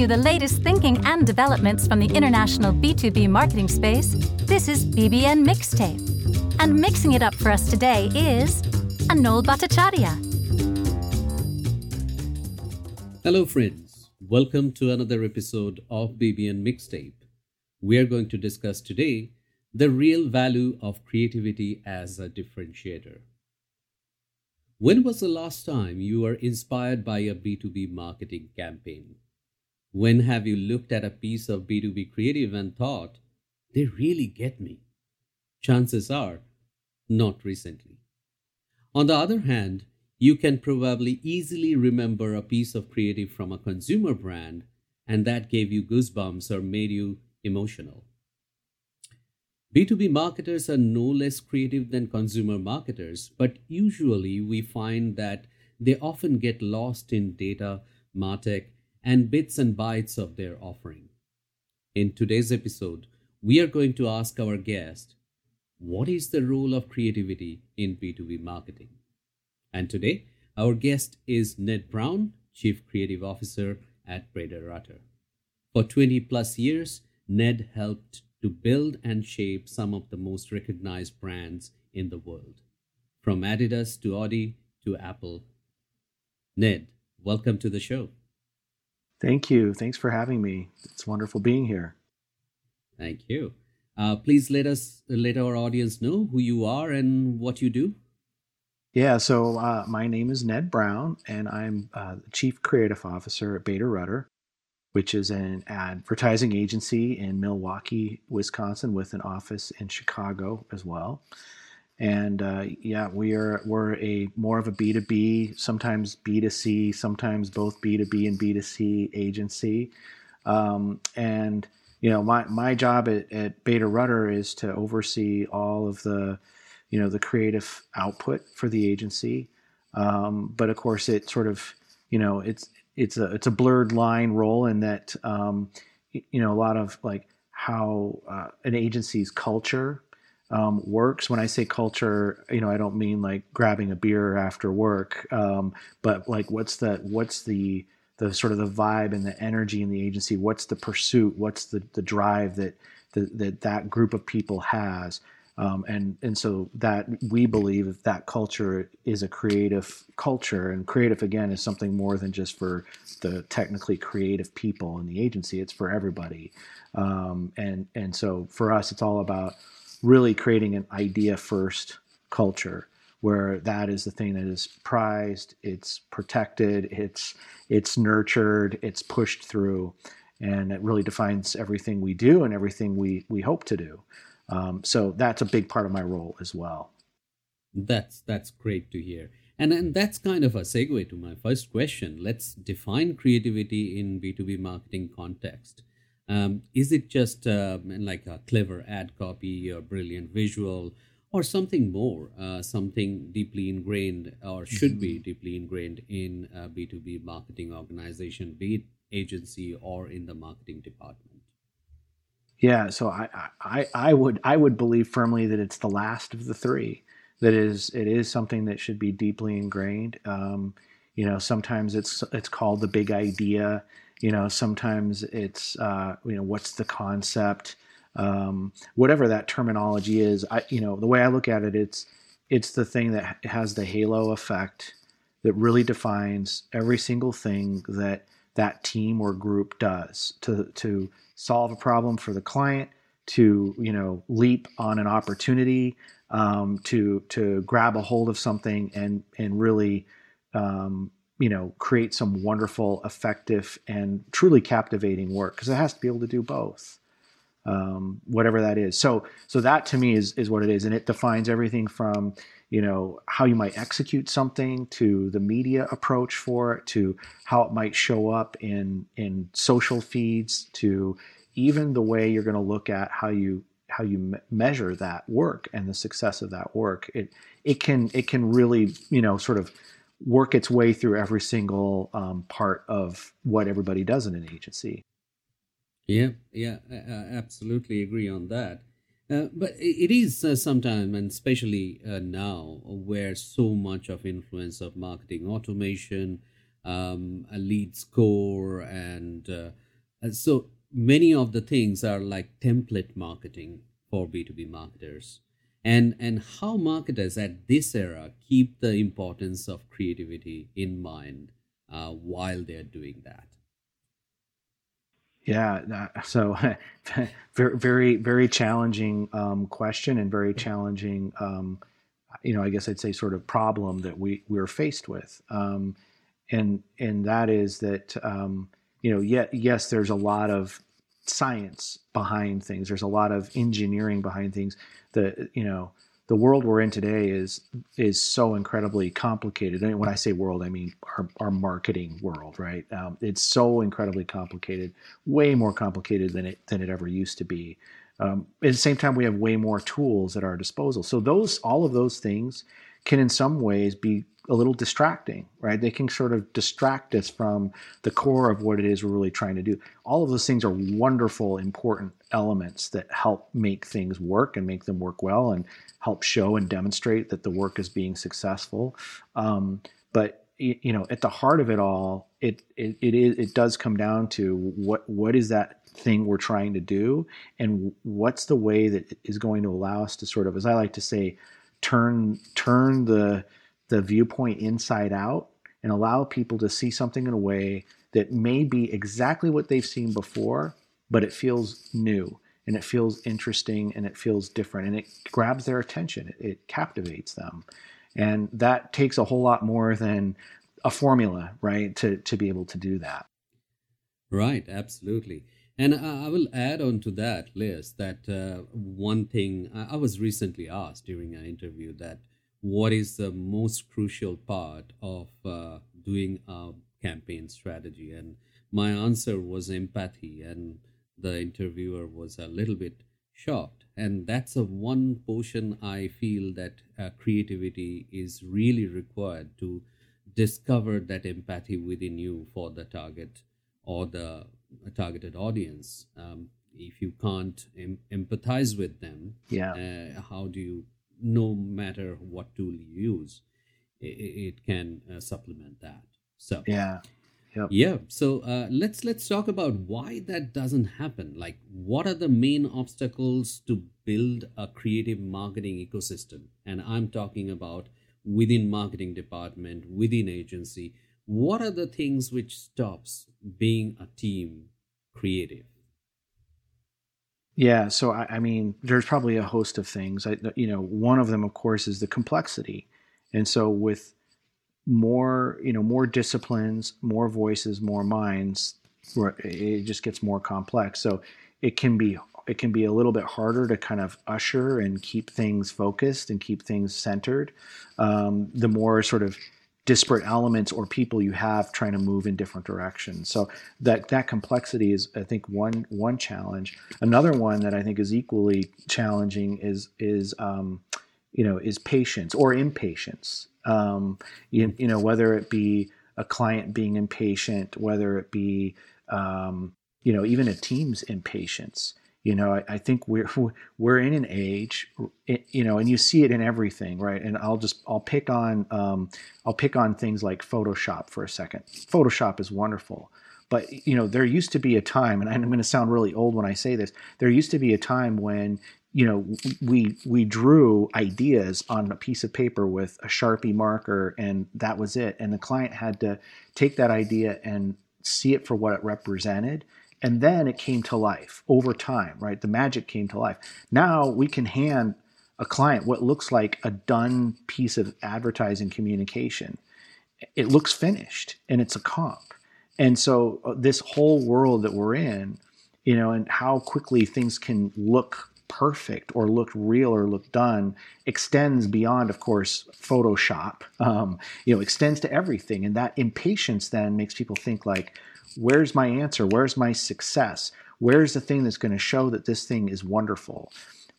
you the latest thinking and developments from the international B2B marketing space, this is BBN Mixtape. And mixing it up for us today is Anol Bhattacharya. Hello, friends. Welcome to another episode of BBN Mixtape. We are going to discuss today the real value of creativity as a differentiator. When was the last time you were inspired by a B2B marketing campaign? When have you looked at a piece of B2B creative and thought, they really get me? Chances are, not recently. On the other hand, you can probably easily remember a piece of creative from a consumer brand and that gave you goosebumps or made you emotional. B2B marketers are no less creative than consumer marketers, but usually we find that they often get lost in data, MarTech, and bits and bytes of their offering. In today's episode, we are going to ask our guest, what is the role of creativity in B2B marketing? And today, our guest is Ned Brown, Chief Creative Officer at Bader Rutter. For 20 plus years, Ned helped to build and shape some of the most recognized brands in the world, from Adidas to Audi to Apple. Ned, welcome to the show. Thank you. Thanks for having me. It's wonderful being here. Thank you. Uh, please let us let our audience know who you are and what you do. Yeah, so uh, my name is Ned Brown, and I'm uh, the Chief Creative Officer at Bader Rutter, which is an advertising agency in Milwaukee, Wisconsin, with an office in Chicago as well. And uh, yeah, we are we're a more of a B two B, sometimes B two C, sometimes both B two B and B two C agency. Um, and you know, my my job at, at Bader Rutter is to oversee all of the, you know, the creative output for the agency. Um, but of course, it sort of, you know, it's it's a it's a blurred line role in that um, you know a lot of like how uh, an agency's culture um, works. When I say culture, you know, I don't mean like grabbing a beer after work, um, but like what's the what's the the sort of the vibe and the energy in the agency? What's the pursuit? What's the the drive that that that, that group of people has? Um, and and so that we believe that culture is a creative culture, and creative again is something more than just for the technically creative people in the agency. It's for everybody, um, and and so for us, it's all about really creating an idea first culture where that is the thing that is prized, it's protected, it's it's nurtured, it's pushed through, and it really defines everything we do and everything we we hope to do. Um, so that's a big part of my role as well. That's that's great to hear. And, and that's kind of a segue to my first question. Let's define creativity in B2B marketing context. Um, is it just uh, like a clever ad copy or brilliant visual or something more, uh, something deeply ingrained or should be mm-hmm. deeply ingrained in a B2B marketing organization, be it agency or in the marketing department? Yeah, so I, I I would I would believe firmly that it's the last of the three. That is it is something that should be deeply ingrained. Um, you know, sometimes it's it's called the big idea. You know, sometimes it's uh, you know what's the concept. Um, whatever that terminology is, I you know the way I look at it, it's it's the thing that has the halo effect that really defines every single thing that that team or group does to to solve a problem for the client, to you know leap on an opportunity, um, to to grab a hold of something and and really um, you know create some wonderful, effective, and truly captivating work because it has to be able to do both. Um, whatever that is. So so that to me is is what it is, and it defines everything from you know how you might execute something to the media approach for it to how it might show up in in social feeds to even the way you're going to look at how you how you me- measure that work and the success of that work it it can it can really you know sort of work its way through every single um, part of what everybody does in an agency yeah yeah I, absolutely agree on that uh, but it is uh, sometimes, and especially uh, now, where so much of influence of marketing automation, um, a lead score, and Uh, so many of the things are like template marketing for B2B marketers. And, and how marketers at this era keep the importance of creativity in mind uh, while they're doing that. Yeah, so very, very, very challenging um, question and very challenging, um, you know, I guess I'd say sort of problem that we we're faced with, um, and and that is that um, you know, yet yes, there's a lot of science behind things. There's a lot of engineering behind things. The you know the world we're in today is is so incredibly complicated. And when I say world, I mean our, our marketing world, right? Um, it's so incredibly complicated, way more complicated than it than it ever used to be. Um, at the same time, we have way more tools at our disposal. So those, all of those things, can in some ways be a little distracting, right? They can sort of distract us from the core of what it is we're really trying to do. All of those things are wonderful, important elements that help make things work and make them work well and help show and demonstrate that the work is being successful. Um, but you know, at the heart of it all, it, it it is it does come down to what what is that thing we're trying to do, and what's the way that is going to allow us to sort of, as I like to say, turn turn the the viewpoint inside out and allow people to see something in a way that may be exactly what they've seen before, but it feels new and it feels interesting and it feels different and it grabs their attention. It, it captivates them. And that takes a whole lot more than a formula, right, to, to be able to do that. Right, absolutely. And I will add on to that, Liz, that uh, one thing I was recently asked during an interview that what is the most crucial part of uh, doing a campaign strategy? And my answer was empathy. And the interviewer was a little bit shocked. And that's a one portion I feel that uh, creativity is really required to discover that empathy within you for the target or the a targeted audience. Um, if you can't em- empathize with them, yeah, uh, how do you? No matter what tool you use, it, it can uh, supplement that. So yeah. Yep. Yeah. So uh, let's let's talk about why that doesn't happen. Like, what are the main obstacles to build a creative marketing ecosystem? And I'm talking about within marketing department, within agency, what are the things which stops being a team creative? Yeah so I, I, mean there's probably a host of things. I, you know one of them of course is the complexity. And so with more you know more disciplines more voices more minds it just gets more complex. So it can be it can be a little bit harder to kind of usher and keep things focused and keep things centered um, the more sort of disparate elements or people you have trying to move in different directions. So that that complexity is, I think, one one challenge. Another one that I think is equally challenging is is um, you know is patience or impatience. Um, you, you know whether it be a client being impatient, whether it be um, you know even a team's impatience you know I, I, think we're we're in an age you know and you see it in everything right? And i'll just i'll pick on um, i'll pick on things like photoshop for a second. Photoshop is wonderful but you know there used to be a time and i'm going to sound really old when i say this there used to be a time when you know we we drew ideas on a piece of paper with a sharpie marker and that was it. And the client had to take that idea and see it for what it represented and then it came to life over time, right? The magic came to life. Now we can hand a client what looks like a done piece of advertising communication. It looks finished and it's a comp. And so uh, this whole world that we're in, you know, and how quickly things can look perfect or looked real or looked done extends beyond, of course, Photoshop. Um, you know, extends to everything, and that impatience then makes people think like, Where's my answer? Where's my success? Where's the thing that's going to show that this thing is wonderful?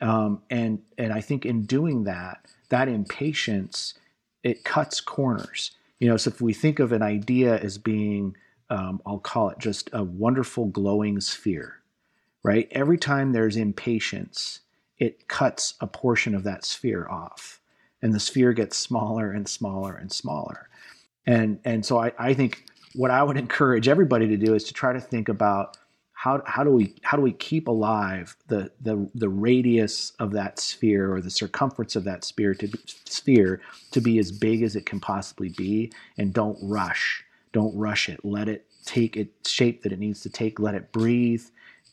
Um, and and I think in doing that, that impatience it cuts corners. You know, so if we think of an idea as being, um, I'll call it just a wonderful glowing sphere, right? Every time there's impatience, it cuts a portion of that sphere off, and the sphere gets smaller and smaller and smaller. And and so I, I think what I would encourage everybody to do is to try to think about how, how do we how do we keep alive the the the radius of that sphere or the circumference of that sphere to be, sphere to be as big as it can possibly be and don't rush don't rush it let it take its shape that it needs to take let it breathe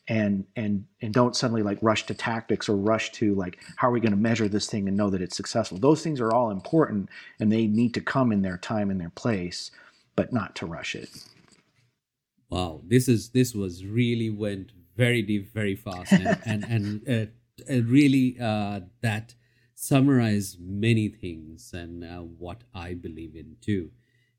and and and don't suddenly like rush to tactics or rush to like how are we going to measure this thing and know that it's successful? Those things are all important and they need to come in their time and their place but not to rush it. Wow. This is this was really went very deep very fast and and, and uh, uh, really uh, that summarize many things and uh, what i believe in too.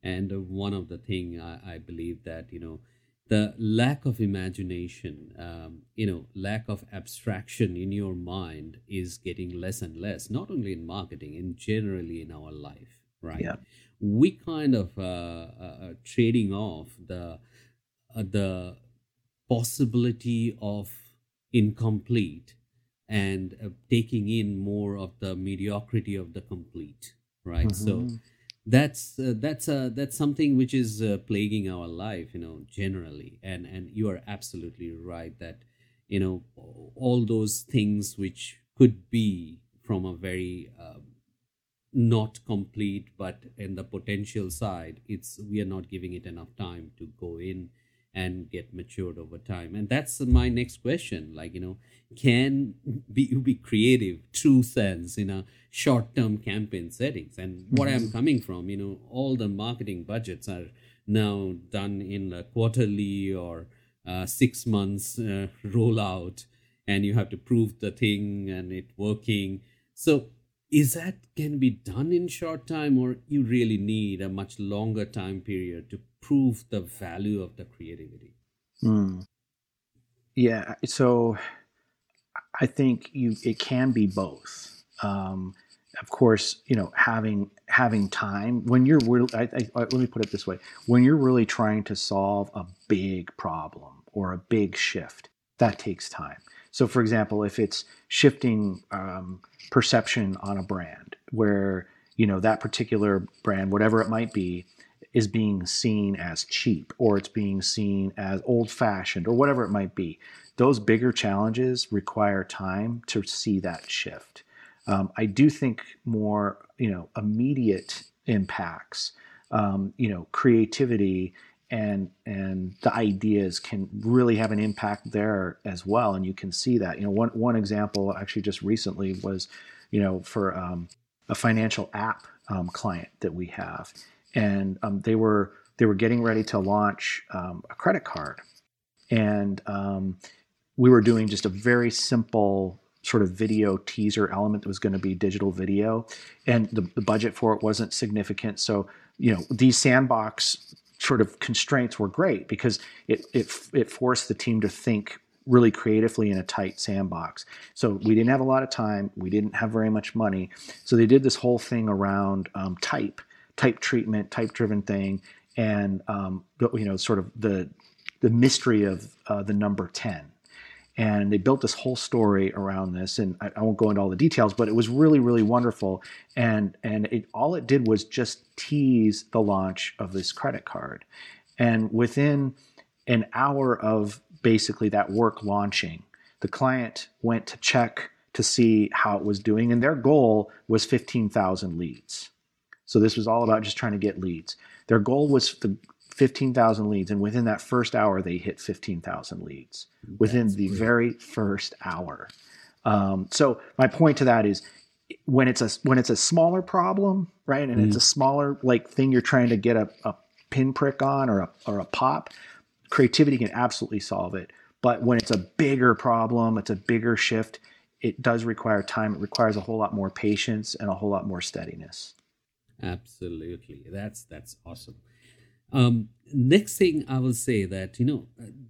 And uh, one of the thing I, I believe that you know the lack of imagination um, you know lack of abstraction in your mind is getting less and less not only in marketing in generally in our life right yeah. we kind of uh, uh, uh trading off the uh, the possibility of incomplete and uh, taking in more of the mediocrity of the complete right mm-hmm. so that's uh, that's uh, that's something which is uh, plaguing our life you know generally. And and you are absolutely right that you know all those things which could be from a very um, not complete but in the potential side it's we are not giving it enough time to go in and get matured over time. And that's my next question like you know can be you be creative true sense in a short term campaign settings? And what mm-hmm. i'm coming from you know all the marketing budgets are now done in a quarterly or uh, six months uh, rollout and you have to prove the thing and it working. So is that can be done in short time or you really need a much longer time period to prove the value of the creativity? Mm. yeah so i think you it can be both. Um, of course you know having having time when you're really I, I, let me put it this way. When you're really trying to solve a big problem or a big shift that takes time so for example if it's shifting um, perception on a brand where you know that particular brand whatever it might be is being seen as cheap or it's being seen as old fashioned or whatever it might be those bigger challenges require time to see that shift. Um, i do think more you know immediate impacts um, you know creativity and and the ideas can really have an impact there as well and you can see that. You know one one example actually just recently was you know for um, a financial app um, client that we have. And um, they were they were getting ready to launch um, a credit card. And um, we were doing just a very simple sort of video teaser element that was going to be digital video. And the, the budget for it wasn't significant. So you know these sandbox sort of constraints were great because it, it, it forced the team to think really creatively in a tight sandbox. So we didn't have a lot of time. We didn't have very much money. So they did this whole thing around um, type, type treatment, type driven thing, and um, you know, sort of the the mystery of uh, the number ten and they built this whole story around this. And I, I, won't go into all the details but it was really really wonderful. And and it all it did was just tease the launch of this credit card. And within an hour of basically that work launching the client went to check to see how it was doing. And their goal was 15,000 leads. So this was all about just trying to get leads. Their goal was the 15,000 leads. And within that first hour, they hit 15,000 leads within That's the weird. very first hour. Um, so my point to that is when it's a, when it's a smaller problem, right. And mm. it's a smaller like thing you're trying to get a, a pinprick on or a, or a pop, creativity can absolutely solve it. But when it's a bigger problem, it's a bigger shift, it does require time. It requires a whole lot more patience and a whole lot more steadiness. Absolutely. That's, that's awesome. Um, next thing I will say that you know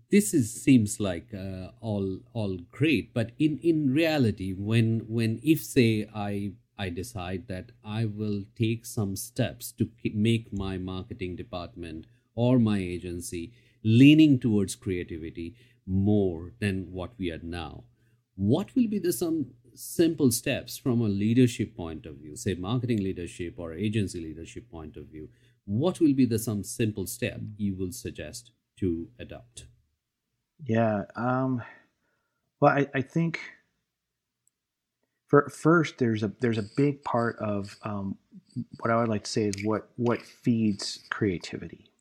this is seems like uh, all all great, but in in reality, when when if say I I decide that I will take some steps to make my marketing department or my agency leaning towards creativity more than what we are now. What will be the some simple steps from a leadership point of view, say marketing leadership or agency leadership point of view, what will be the some simple step you will suggest to adopt? Yeah. Um, well, I, I think for, first there's a there's a big part of um, what I would like to say is what what feeds creativity.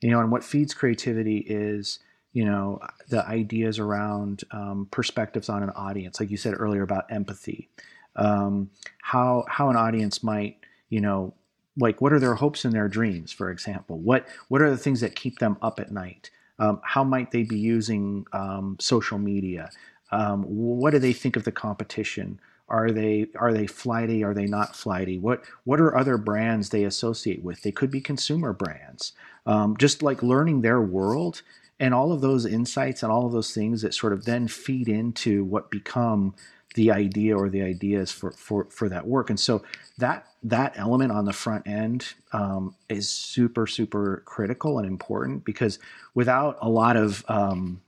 You know, and what feeds creativity is you know the ideas around um, perspectives on an audience, like you said earlier about empathy, um, how how an audience might you know like what are their hopes and their dreams, for example. What what are the things that keep them up at night? Um, how might they be using um, social media? Um, what do they think of the competition? Are they are they flighty? Are they not flighty? What what are other brands they associate with? They could be consumer brands. Um, just like learning their world and all of those insights and all of those things that sort of then feed into what become the idea or the ideas for for for that work. And so that that element on the front end um, is super super critical and important because without a lot of um,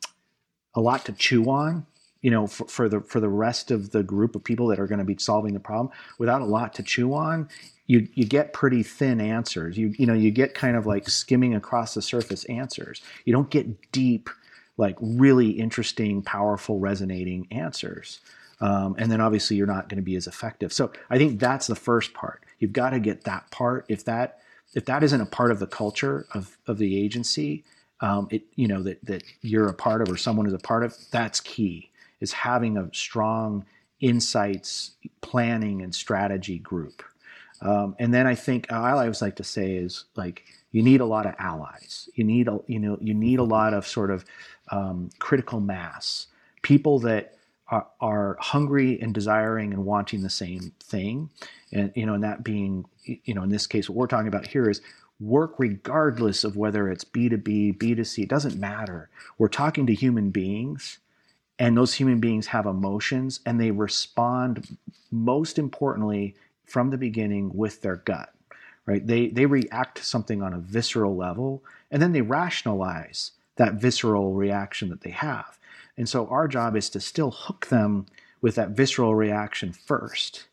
a lot to chew on you know, for, for, the for the rest of the group of people that are going to be solving the problem, without a lot to chew on, you you get pretty thin answers. You you know you get kind of like skimming across the surface answers. You don't get deep, like really interesting, powerful, resonating answers. Um, and then obviously you're not going to be as effective. So I think that's the first part. You've got to get that part. If that if that isn't a part of the culture of of the agency, um, it you know that that you're a part of or someone is a part of, that's key is having a strong insights planning and strategy group. Um, and then I think I always like to say is like you need a lot of allies. You need a you know you need a lot of sort of um, critical mass, people that are, are, hungry and desiring and wanting the same thing, and you know, and that being you know in this case what we're talking about here is work regardless of whether it's B two B, B two C. It doesn't matter. We're talking to human beings and those human beings have emotions and they respond most importantly from the beginning with their gut right they they react to something on a visceral level and then they rationalize that visceral reaction that they have and so our job is to still hook them with that visceral reaction first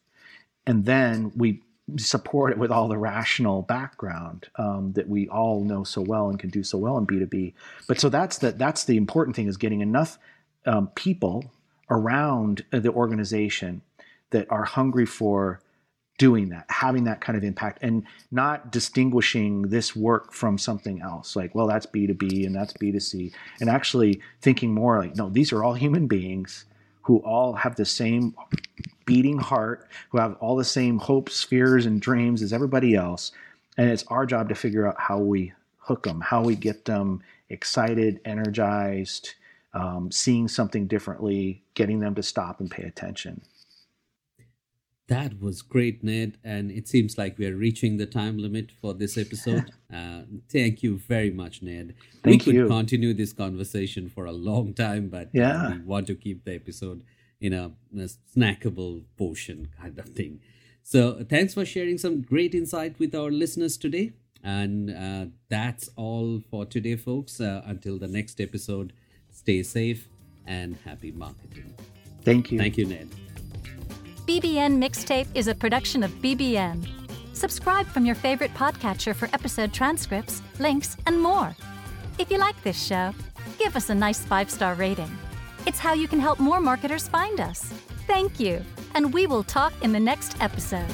and then we support it with all the rational background um, that we all know so well and can do so well in b2b but so that's the that's the important thing is getting enough um, people around the organization that are hungry for doing that, having that kind of impact, and not distinguishing this work from something else. Like, well, that's B2B and that's B2C, and actually thinking more like, no, these are all human beings who all have the same beating heart, who have all the same hopes, fears, and dreams as everybody else. And it's our job to figure out how we hook them, how we get them excited, energized, um, seeing something differently, getting them to stop and pay attention. That was great, Ned. And it seems like we're reaching the time limit for this episode. uh, thank you very much, Ned. Thank we you. could continue this conversation for a long time, but uh, yeah. we want to keep the episode in a, a snackable portion kind of thing. So thanks for sharing some great insight with our listeners today. And uh, that's all for today, folks. Uh, until the next episode. Stay safe and happy marketing. Thank you. Thank you, Ned. BBN Mixtape is a production of BBN. Subscribe from your favorite podcatcher for episode transcripts, links, and more. If you like this show, give us a nice five star rating. It's how you can help more marketers find us. Thank you, and we will talk in the next episode.